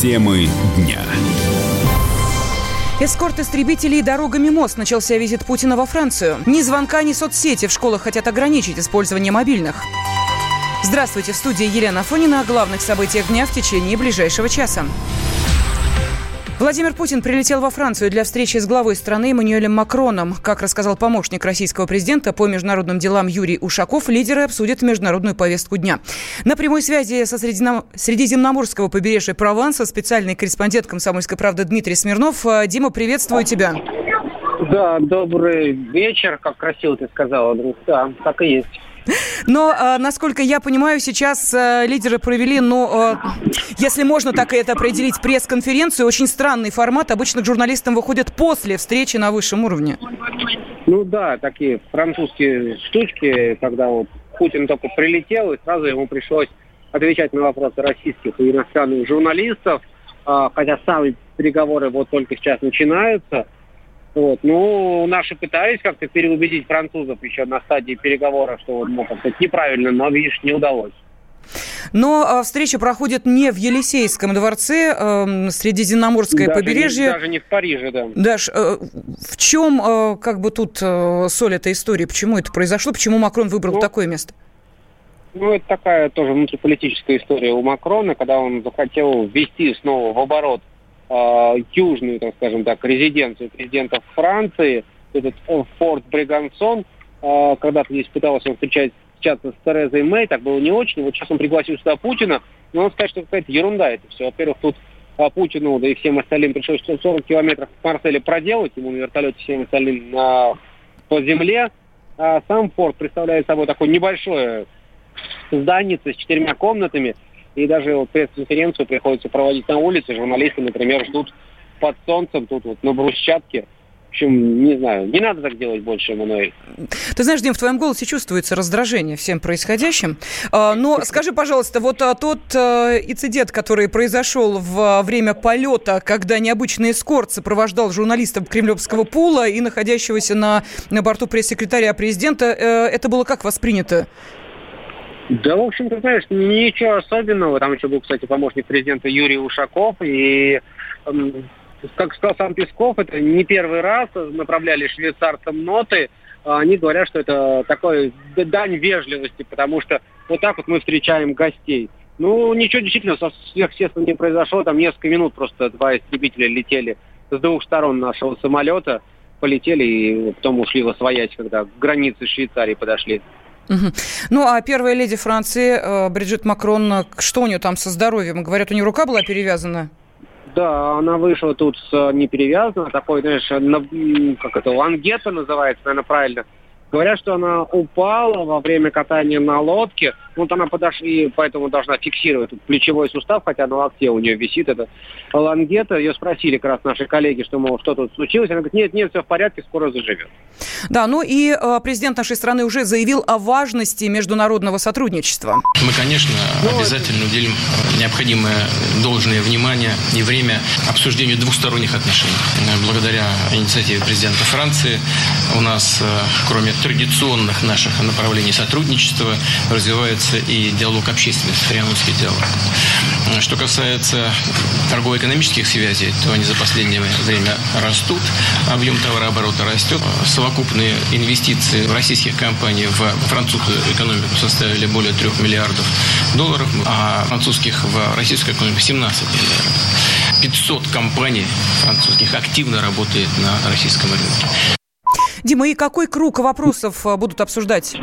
Темы дня. Эскорт истребителей дорогами мост. Начался визит Путина во Францию. Ни звонка, ни соцсети в школах хотят ограничить использование мобильных. Здравствуйте, в студии Елена Фонина о главных событиях дня в течение ближайшего часа. Владимир Путин прилетел во Францию для встречи с главой страны Эммануэлем Макроном. Как рассказал помощник российского президента по международным делам Юрий Ушаков, лидеры обсудят международную повестку дня. На прямой связи со Средиземноморского побережья Прованса специальный корреспондент «Комсомольской правды» Дмитрий Смирнов. А, Дима, приветствую тебя. Да, добрый вечер, как красиво ты сказала, друг. Да, так и есть. Но, а, насколько я понимаю, сейчас а, лидеры провели, ну, а, если можно так это определить, пресс-конференцию. Очень странный формат. Обычно к журналистам выходят после встречи на высшем уровне. Ну да, такие французские штучки, когда вот Путин только прилетел, и сразу ему пришлось отвечать на вопросы российских и иностранных журналистов, хотя сами переговоры вот только сейчас начинаются – вот. Ну, наши пытались как-то переубедить французов еще на стадии переговоров, что вот, мог как-то неправильно, но, видишь, не удалось. Но э, встреча проходит не в Елисейском дворце, э, Средиземноморское даже побережье. Не, даже не в Париже, да. Даш, э, в чем э, как бы тут э, соль этой истории? Почему это произошло? Почему Макрон выбрал ну, такое место? Ну, это такая тоже внутриполитическая история у Макрона, когда он захотел ввести снова в оборот южную, так скажем так, резиденцию президента Франции, этот э, форт Брегансон. Э, когда-то здесь пытался встречать, встречаться с Терезой Мэй, так было не очень. Вот сейчас он пригласил сюда Путина, но он скажет, что какая-то ерунда это все. Во-первых, тут Путину, да и всем остальным пришлось 40 километров в Марселе проделать, ему на вертолете всем остальным на, по земле. А сам форт представляет собой такое небольшое здание с четырьмя комнатами – и даже вот пресс-конференцию приходится проводить на улице. Журналисты, например, ждут под солнцем тут вот на брусчатке. В общем, не знаю, не надо так делать больше, Эммануэль. Ты знаешь, Дим, в твоем голосе чувствуется раздражение всем происходящим. А, но скажи, пожалуйста, вот а, тот а, инцидент, который произошел в время полета, когда необычный эскорт сопровождал журналистов кремлевского пула и находящегося на, на борту пресс-секретаря президента, э, это было как воспринято? Да, в общем-то, знаешь, ничего особенного. Там еще был, кстати, помощник президента Юрий Ушаков. И, как сказал сам Песков, это не первый раз направляли швейцарцам ноты. А они говорят, что это такой дань вежливости, потому что вот так вот мы встречаем гостей. Ну, ничего действительно сверхъестественного не произошло. Там несколько минут просто два истребителя летели с двух сторон нашего самолета, полетели и потом ушли во своясь, когда к границе Швейцарии подошли. Ну, а первая леди Франции, э, Бриджит Макрон, что у нее там со здоровьем? Говорят, у нее рука была перевязана? Да, она вышла тут с не перевязанной, такой, знаешь, на, как это, лангета называется, наверное, правильно. Говорят, что она упала во время катания на лодке. Вот она подошли, поэтому должна фиксировать плечевой сустав, хотя на локте у нее висит эта лангета. Ее спросили как раз наши коллеги, что, мол, что тут случилось. Она говорит, нет, нет, все в порядке, скоро заживет. Да, ну и э, президент нашей страны уже заявил о важности международного сотрудничества. Мы, конечно, ну, обязательно уделим необходимое должное внимание и время обсуждению двусторонних отношений. Благодаря инициативе президента Франции у нас, э, кроме традиционных наших направлений сотрудничества развивается и диалог общественности, трианонский диалог. Что касается торгово-экономических связей, то они за последнее время растут, объем товарооборота растет. Совокупные инвестиции российских компаний в французскую экономику составили более 3 миллиардов долларов, а французских в российскую экономику 17 миллиардов. 500 компаний французских активно работает на российском рынке. Дима, и какой круг вопросов э, будут обсуждать?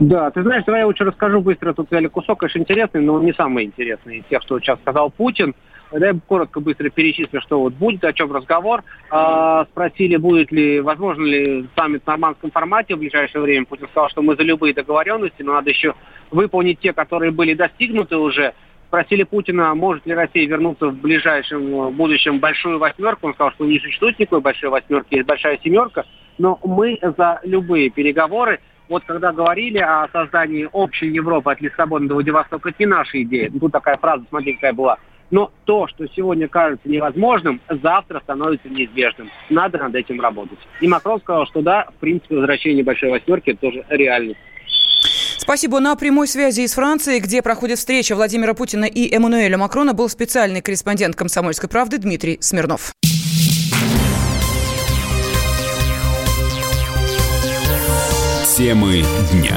Да, ты знаешь, давай я лучше расскажу быстро. Тут взяли кусок, конечно, интересный, но не самый интересный из тех, что сейчас сказал Путин. Дай коротко, быстро перечислю, что вот будет, о чем разговор. А, спросили, будет ли, возможно ли саммит в нормандском формате в ближайшее время. Путин сказал, что мы за любые договоренности, но надо еще выполнить те, которые были достигнуты уже. Спросили Путина, может ли Россия вернуться в ближайшем будущем большую восьмерку. Он сказал, что не существует никакой большой восьмерки, есть большая семерка но мы за любые переговоры. Вот когда говорили о создании общей Европы от Лиссабона до Владивостока, это не наша идея. Тут такая фраза, смотрите, какая была. Но то, что сегодня кажется невозможным, завтра становится неизбежным. Надо над этим работать. И Макрон сказал, что да, в принципе, возвращение большой восьмерки – тоже реальность. Спасибо. На прямой связи из Франции, где проходит встреча Владимира Путина и Эммануэля Макрона, был специальный корреспондент «Комсомольской правды» Дмитрий Смирнов. Темы дня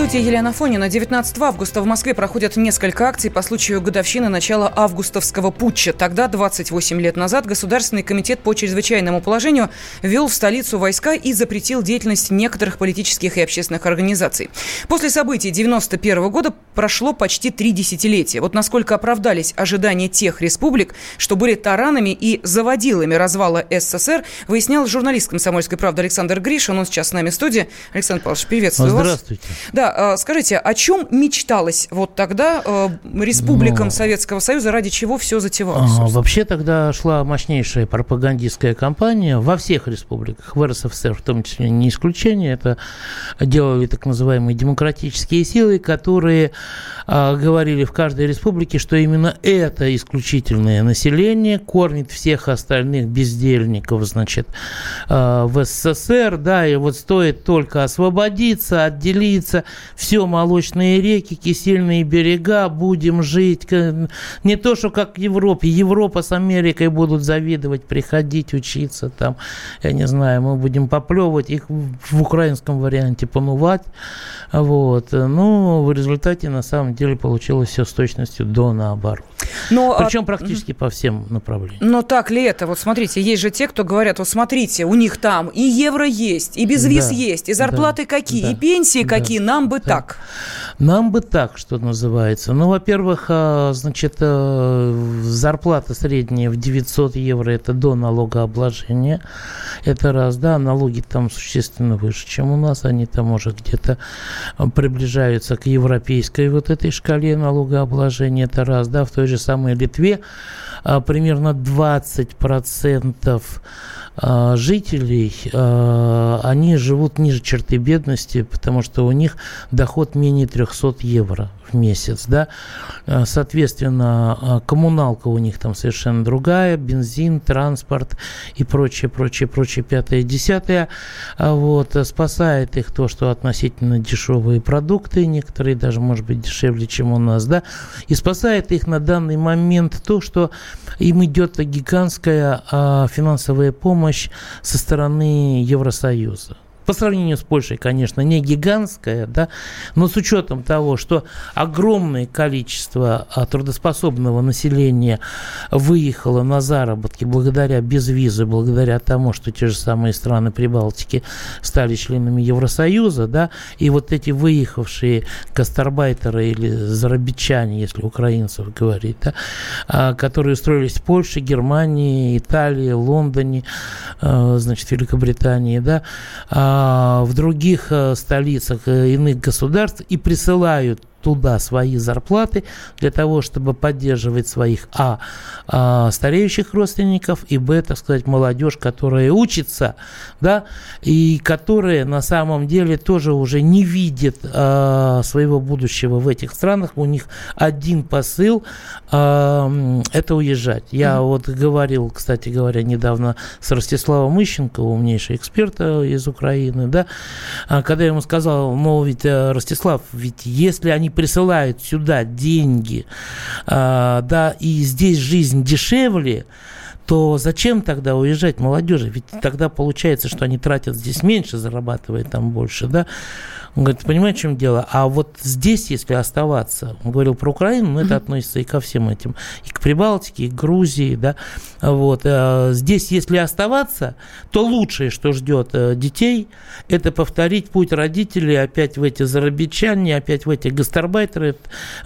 студии Елена Фонина. 19 августа в Москве проходят несколько акций по случаю годовщины начала августовского путча. Тогда, 28 лет назад, Государственный комитет по чрезвычайному положению ввел в столицу войска и запретил деятельность некоторых политических и общественных организаций. После событий 91 года прошло почти три десятилетия. Вот насколько оправдались ожидания тех республик, что были таранами и заводилами развала СССР, выяснял журналист «Комсомольской правды» Александр Гришин. Он сейчас с нами в студии. Александр Павлович, приветствую Здравствуйте. вас. Да, а, скажите, о чем мечталось вот тогда э, республикам ну, Советского Союза, ради чего все затевалось? А, вообще тогда шла мощнейшая пропагандистская кампания во всех республиках, в РСФСР в том числе не исключение. Это делали так называемые демократические силы, которые а, говорили в каждой республике, что именно это исключительное население кормит всех остальных бездельников, значит, в СССР, да, и вот стоит только освободиться, отделиться, все молочные реки, кисельные берега, будем жить. Не то, что как в Европе. Европа с Америкой будут завидовать, приходить, учиться там. Я не знаю, мы будем поплевывать их в украинском варианте помывать. Вот. Ну, в результате, на самом деле, получилось все с точностью до наоборот. Но, Причем а... практически по всем направлениям. Но так ли это? Вот смотрите, есть же те, кто говорят, вот смотрите, у них там и евро есть, и безвиз да, есть, и зарплаты да, какие, да, и пенсии да, какие, нам бы да. так. Нам бы так, что называется. Ну, во-первых, а, значит, э, зарплата средняя в 900 евро – это до налогообложения. Это раз, да, налоги там существенно выше, чем у нас. Они там уже где-то приближаются к европейской вот этой шкале налогообложения. Это раз, да, в той же самой Литве а, примерно 20% а, жителей, а, они живут ниже черты бедности, потому что у них доход менее 300 евро в месяц, да, э, соответственно, э, коммуналка у них там совершенно другая, бензин, транспорт и прочее, прочее, прочее, пятое, десятое, а вот, э, спасает их то, что относительно дешевые продукты, некоторые даже, может быть, дешевле, чем у нас, да, и спасает их на данный момент то, что им идет гигантская финансовая помощь со стороны Евросоюза по сравнению с Польшей, конечно, не гигантская, да, но с учетом того, что огромное количество а, трудоспособного населения выехало на заработки благодаря безвизы, благодаря тому, что те же самые страны Прибалтики стали членами Евросоюза, да, и вот эти выехавшие гастарбайтеры или зарабичане, если украинцев говорить, да, а, которые устроились в Польше, Германии, Италии, Лондоне, а, значит, Великобритании, да, в других э, столицах э, иных государств и присылают туда свои зарплаты для того, чтобы поддерживать своих а, а стареющих родственников и б, так сказать, молодежь, которая учится, да, и которая на самом деле тоже уже не видит а, своего будущего в этих странах. У них один посыл а, это уезжать. Я mm-hmm. вот говорил, кстати говоря, недавно с Ростиславом Ищенко, умнейший эксперт э, из Украины, да, а, когда я ему сказал, мол, ведь, э, Ростислав, ведь если они присылают сюда деньги, э, да, и здесь жизнь дешевле, то зачем тогда уезжать молодежи? Ведь тогда получается, что они тратят здесь меньше, зарабатывая там больше, да? Он говорит, понимаете, в чем дело? А вот здесь, если оставаться, он говорил про Украину, но это относится и ко всем этим, и к Прибалтике, и к Грузии, да, вот. А здесь, если оставаться, то лучшее, что ждет э, детей, это повторить путь родителей опять в эти зарабичане, опять в эти гастарбайтеры,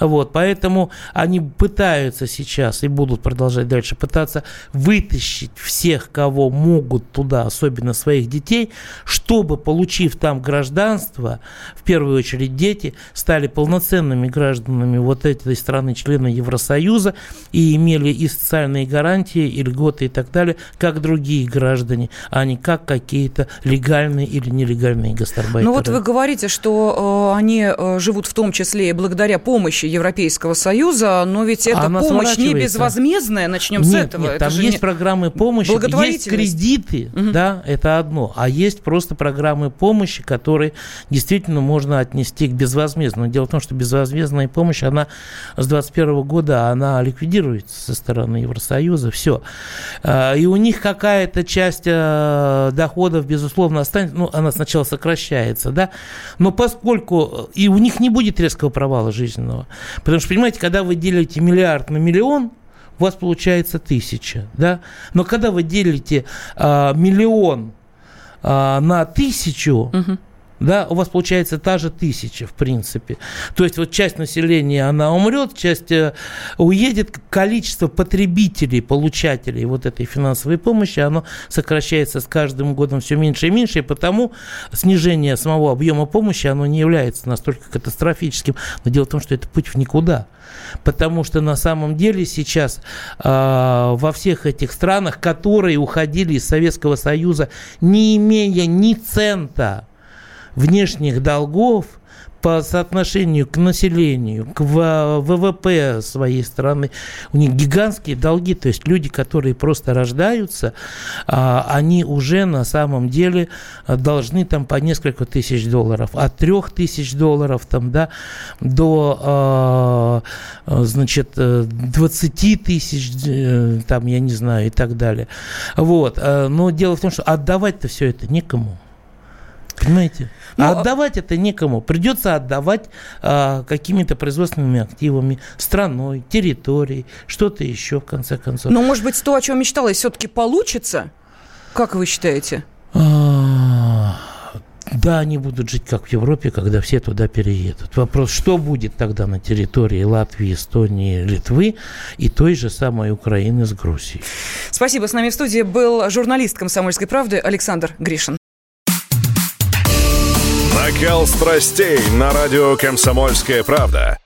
вот. Поэтому они пытаются сейчас и будут продолжать дальше пытаться вытащить всех, кого могут туда, особенно своих детей, чтобы, получив там гражданство, в первую очередь дети, стали полноценными гражданами вот этой страны, члена Евросоюза, и имели и социальные гарантии, и льготы и так далее, как другие граждане, а не как какие-то легальные или нелегальные гастарбайтеры. Ну вот вы говорите, что э, они э, живут в том числе и благодаря помощи Европейского Союза, но ведь эта Она помощь не безвозмездная, начнем нет, с этого. Нет, там есть не... программы помощи, есть кредиты, угу. да, это одно, а есть просто просто программы помощи, которые действительно можно отнести к безвозмездному. Дело в том, что безвозмездная помощь, она с 2021 года, она ликвидируется со стороны Евросоюза, все. А, и у них какая-то часть э, доходов, безусловно, останется, ну, она сначала сокращается, да, но поскольку и у них не будет резкого провала жизненного, потому что, понимаете, когда вы делите миллиард на миллион, у вас получается тысяча, да? Но когда вы делите а, миллион а, на тысячу, угу да, у вас получается та же тысяча, в принципе. То есть вот часть населения, она умрет, часть э, уедет, количество потребителей, получателей вот этой финансовой помощи, оно сокращается с каждым годом все меньше и меньше, и потому снижение самого объема помощи, оно не является настолько катастрофическим. Но дело в том, что это путь в никуда. Потому что на самом деле сейчас э, во всех этих странах, которые уходили из Советского Союза, не имея ни цента, внешних долгов по соотношению к населению, к ВВП своей страны, у них гигантские долги, то есть люди, которые просто рождаются, а, они уже на самом деле должны там по несколько тысяч долларов, от трех тысяч долларов там, да, до, а, значит, 20 тысяч, э, там, я не знаю, и так далее. Вот. А, но дело в том, что отдавать-то все это некому. Понимаете? Ну, а отдавать это некому. Придется отдавать а, какими-то производственными активами, страной, территорией, что-то еще, в конце концов. Но, может быть, то, о чем мечталось, все-таки получится? Как вы считаете? А, да, они будут жить как в Европе, когда все туда переедут. Вопрос, что будет тогда на территории Латвии, Эстонии, Литвы и той же самой Украины с Грузией. Спасибо. С нами в студии был журналист «Комсомольской правды» Александр Гришин. Накал страстей на радио «Комсомольская правда».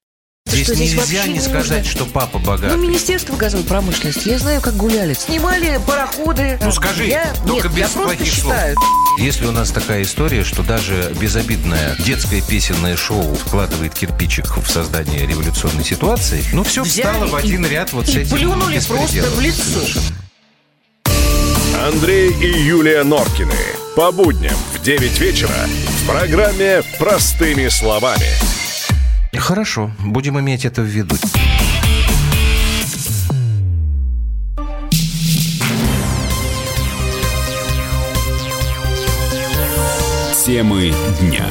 Здесь, что здесь нельзя не сказать, что папа богатый. Ну, Министерство газовой промышленности, я знаю, как гуляли. Снимали пароходы. Ну, скажи, я... только Нет, без я плохих слов. Считаю. Если у нас такая история, что даже безобидное детское песенное шоу вкладывает кирпичик в создание революционной ситуации, ну, все Взяли встало в один и, ряд вот и с этим плюнули просто в лицо. Андрей и Юлия Норкины. По будням в 9 вечера в программе «Простыми словами». Хорошо, будем иметь это в виду. Темы дня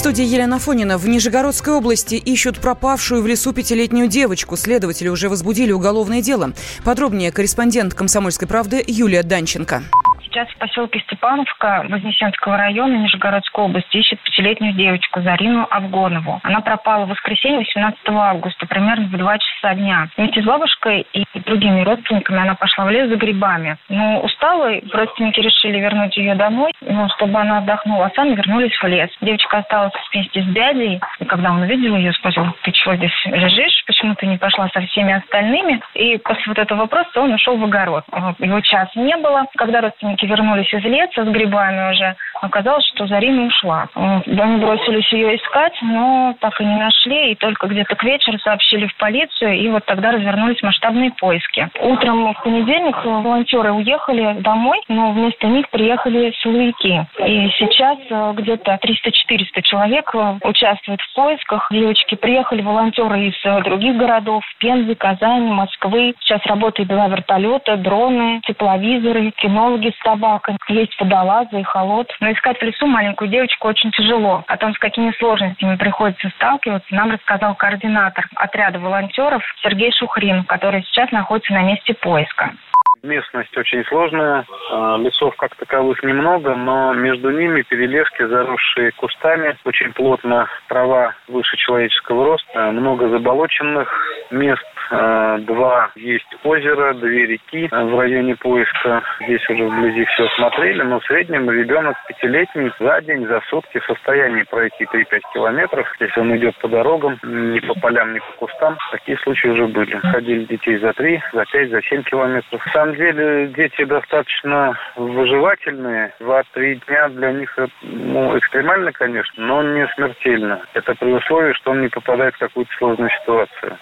студии Елена Фонина. В Нижегородской области ищут пропавшую в лесу пятилетнюю девочку. Следователи уже возбудили уголовное дело. Подробнее корреспондент «Комсомольской правды» Юлия Данченко. Сейчас в поселке Степановка Вознесенского района Нижегородской области ищет пятилетнюю девочку Зарину Авгонову. Она пропала в воскресенье 18 августа, примерно в 2 часа дня. Вместе с бабушкой и другими родственниками она пошла в лес за грибами. Но устала, родственники решили вернуть ее домой, ну, чтобы она отдохнула, а сами вернулись в лес. Девочка осталась вместе с дядей, и когда он увидел ее, спросил, ты чего здесь лежишь, почему ты не пошла со всеми остальными? И после вот этого вопроса он ушел в огород. Его час не было. Когда родственники вернулись из леса с грибами уже, оказалось, что Зарина ушла. Они бросились ее искать, но так и не нашли, и только где-то к вечеру сообщили в полицию, и вот тогда развернулись масштабные поиски. Утром в понедельник волонтеры уехали домой, но вместо них приехали силовики. И сейчас э, где-то 300-400 человек э, участвуют в поисках. Девочки приехали волонтеры из э, других городов, Пензы, Казани, Москвы. Сейчас работают два вертолета, дроны, тепловизоры, кинологи с собака, есть водолазы и холод. Но искать в лесу маленькую девочку очень тяжело. О том, с какими сложностями приходится сталкиваться, нам рассказал координатор отряда волонтеров Сергей Шухрин, который сейчас находится на месте поиска. Местность очень сложная, а, лесов как таковых немного, но между ними перелески, заросшие кустами, очень плотно трава выше человеческого роста, много заболоченных мест, два есть озера, две реки в районе поиска. Здесь уже вблизи все смотрели, но в среднем ребенок пятилетний за день, за сутки в состоянии пройти 3-5 километров, если он идет по дорогам, не по полям, не по кустам. Такие случаи уже были. Ходили детей за 3, за 5, за 7 километров. На самом деле дети достаточно выживательные. Два-три дня для них ну, экстремально, конечно, но не смертельно. Это при условии, что он не попадает в какую-то сложную ситуацию.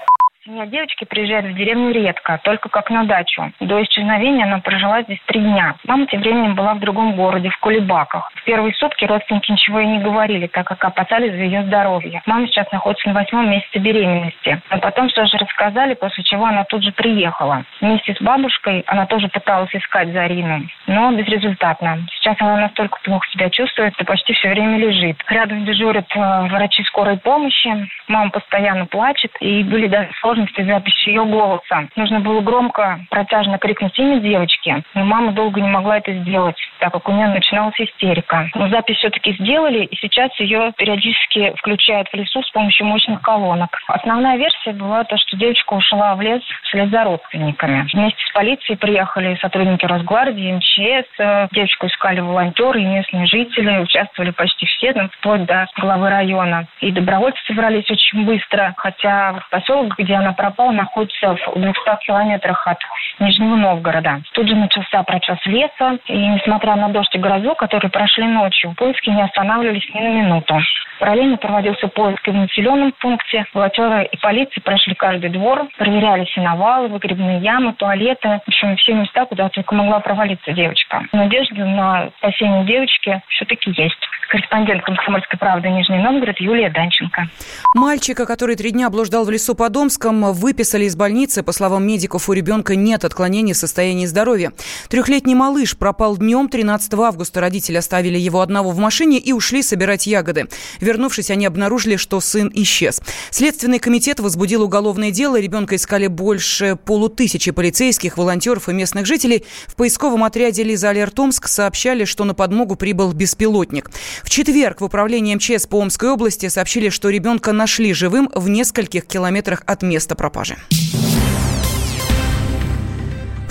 Семья девочки приезжает в деревню редко, только как на дачу. До исчезновения она прожила здесь три дня. Мама тем временем была в другом городе, в Кулебаках. В первые сутки родственники ничего и не говорили, так как опасались за ее здоровье. Мама сейчас находится на восьмом месяце беременности. Но потом все же рассказали, после чего она тут же приехала. Вместе с бабушкой она тоже пыталась искать Зарину, но безрезультатно. Сейчас она настолько плохо себя чувствует, что почти все время лежит. Рядом дежурят э, врачи скорой помощи. Мама постоянно плачет, и были даже сложности с записью ее голоса. Нужно было громко, протяжно крикнуть имя девочки, но мама долго не могла это сделать, так как у нее начиналась истерика. Но запись все-таки сделали, и сейчас ее периодически включают в лесу с помощью мощных колонок. Основная версия была то, что девочка ушла в лес вслед за родственниками. Вместе с полицией приехали сотрудники Росгвардии, МЧС. Девочку искали волонтеры и местные жители. Участвовали почти все, ну, вплоть до главы района. И добровольцы собрались очень быстро, хотя поселок, где она пропала, находится в 200 километрах от Нижнего Новгорода. Тут же начался прочес леса, и несмотря на дождь и грозу, которые прошли ночью, поиски не останавливались ни на минуту. Параллельно проводился поиск и в населенном пункте. Волонтеры и полиция прошли каждый двор, проверяли сеновалы, выгребные ямы, туалеты, в общем, все места, куда только могла провалиться девочка. Надежда на спасение девочки все-таки есть. Корреспондент «Комсомольской правды» Нижний Новгород Юлия Данченко. Мальчика, который три дня блуждал в лесу под Омском, выписали из больницы. По словам медиков, у ребенка нет отклонений в состоянии здоровья. Трехлетний малыш пропал днем 13 августа. Родители оставили его одного в машине и ушли собирать ягоды. Вернувшись, они обнаружили, что сын исчез. Следственный комитет возбудил уголовное дело. Ребенка искали больше полутысячи полицейских, волонтеров и местных жителей. В поисковом отряде «Лиза Алерт Омск» сообщали, что на подмогу прибыл беспилотник. В четверг в управлении МЧС по Омской области сообщили, что ребенка нашли живым в нескольких километрах от места пропажи.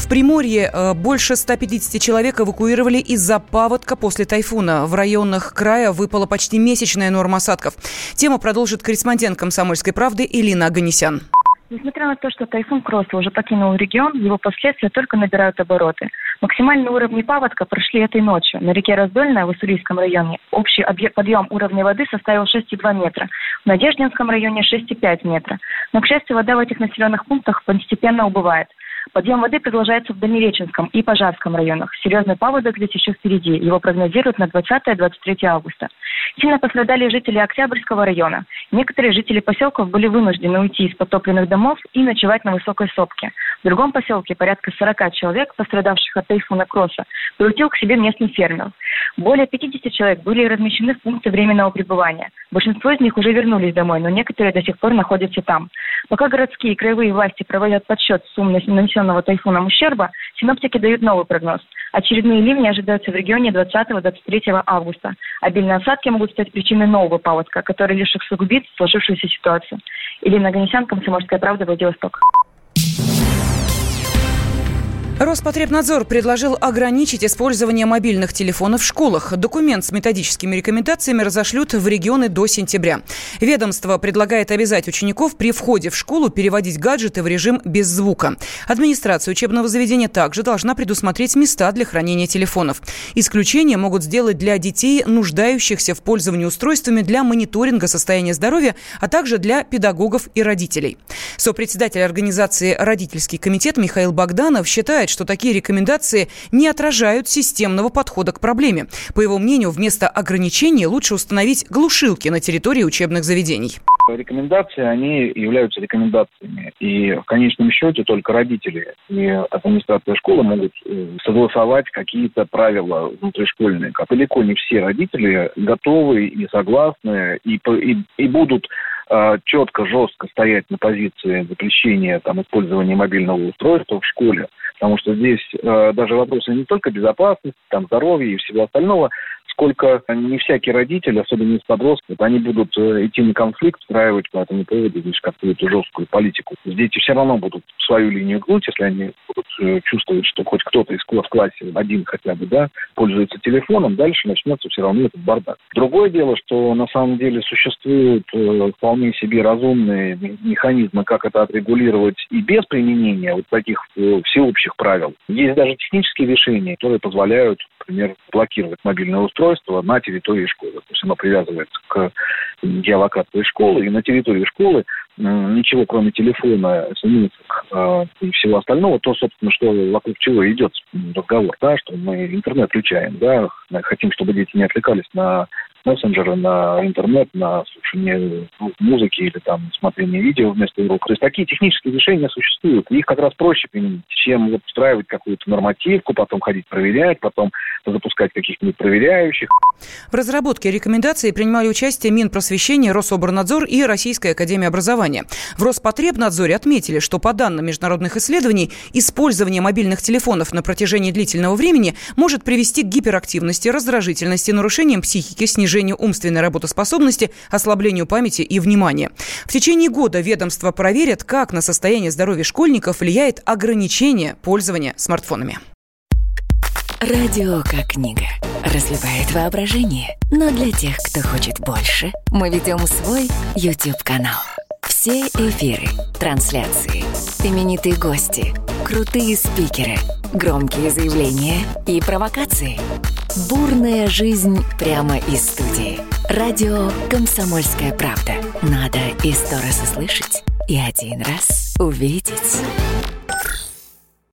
В Приморье э, больше 150 человек эвакуировали из-за паводка после тайфуна. В районах края выпала почти месячная норма осадков. Тему продолжит корреспондент «Комсомольской правды» Элина Аганесян. Несмотря на то, что тайфун Кросса уже покинул регион, его последствия только набирают обороты. Максимальные уровни паводка прошли этой ночью. На реке Раздольная в Уссурийском районе общий подъем уровня воды составил 6,2 метра. В Надеждинском районе 6,5 метра. Но, к счастью, вода в этих населенных пунктах постепенно убывает. Подъем воды продолжается в Дальнереченском и Пожарском районах. Серьезный паводок здесь еще впереди. Его прогнозируют на 20-23 августа. Сильно пострадали жители Октябрьского района. Некоторые жители поселков были вынуждены уйти из потопленных домов и ночевать на высокой сопке. В другом поселке порядка 40 человек, пострадавших от тайфуна Кросса, приутил к себе местный фермер. Более 50 человек были размещены в пункте временного пребывания. Большинство из них уже вернулись домой, но некоторые до сих пор находятся там. Пока городские и краевые власти проводят подсчет сумм нанесенного тайфуном ущерба, синоптики дают новый прогноз. Очередные ливни ожидаются в регионе 20-23 августа. Обильные осадки могут стать причиной нового паводка, который лишь усугубит сложившуюся ситуацию. Елена Ганесян, Комсомольская правда, Владивосток. Роспотребнадзор предложил ограничить использование мобильных телефонов в школах. Документ с методическими рекомендациями разошлют в регионы до сентября. Ведомство предлагает обязать учеников при входе в школу переводить гаджеты в режим без звука. Администрация учебного заведения также должна предусмотреть места для хранения телефонов. Исключения могут сделать для детей, нуждающихся в пользовании устройствами для мониторинга состояния здоровья, а также для педагогов и родителей. Сопредседатель организации «Родительский комитет» Михаил Богданов считает, считает, что такие рекомендации не отражают системного подхода к проблеме. По его мнению, вместо ограничений лучше установить глушилки на территории учебных заведений. Рекомендации, они являются рекомендациями. И в конечном счете только родители и администрация школы могут э, согласовать какие-то правила внутришкольные. Как далеко не все родители готовы и согласны и, и, и будут э, четко, жестко стоять на позиции запрещения там, использования мобильного устройства в школе потому что здесь э, даже вопросы не только безопасности, там, здоровья и всего остального, сколько не всякий родитель, особенно из подростков, они будут э, идти на конфликт, устраивать по этому поводу значит, какую-то жесткую политику. Дети все равно будут свою линию гнуть, если они будут э, чувствовать, что хоть кто-то из в классе, один хотя бы, да, пользуется телефоном, дальше начнется все равно этот бардак. Другое дело, что на самом деле существуют э, вполне себе разумные механизмы, как это отрегулировать и без применения вот таких всеобщих правил. Есть даже технические решения, которые позволяют, например, блокировать мобильное устройство устройство на территории школы. То есть оно привязывается к геолокации школы, и на территории школы ничего, кроме телефона, смс э, и всего остального, то, собственно, что вокруг чего идет разговор, да, что мы интернет включаем, да, хотим, чтобы дети не отвлекались на мессенджеры, на интернет, на слушание музыки или там смотрение видео вместо урока. То есть такие технические решения существуют. Их как раз проще применить, чем устраивать какую-то нормативку, потом ходить проверять, потом запускать каких-нибудь проверяющих. В разработке рекомендаций принимали участие Минпросвещения, Рособорнадзор и Российская Академия Образования. В Роспотребнадзоре отметили, что по данным международных исследований, использование мобильных телефонов на протяжении длительного времени может привести к гиперактивности, раздражительности, нарушениям психики, снижению снижению умственной работоспособности, ослаблению памяти и внимания. В течение года ведомство проверит, как на состояние здоровья школьников влияет ограничение пользования смартфонами. Радио как книга. Разливает воображение. Но для тех, кто хочет больше, мы ведем свой YouTube-канал. Все эфиры, трансляции, именитые гости, крутые спикеры, громкие заявления и провокации – Бурная жизнь прямо из студии. Радио «Комсомольская правда». Надо и сто раз услышать, и один раз увидеть.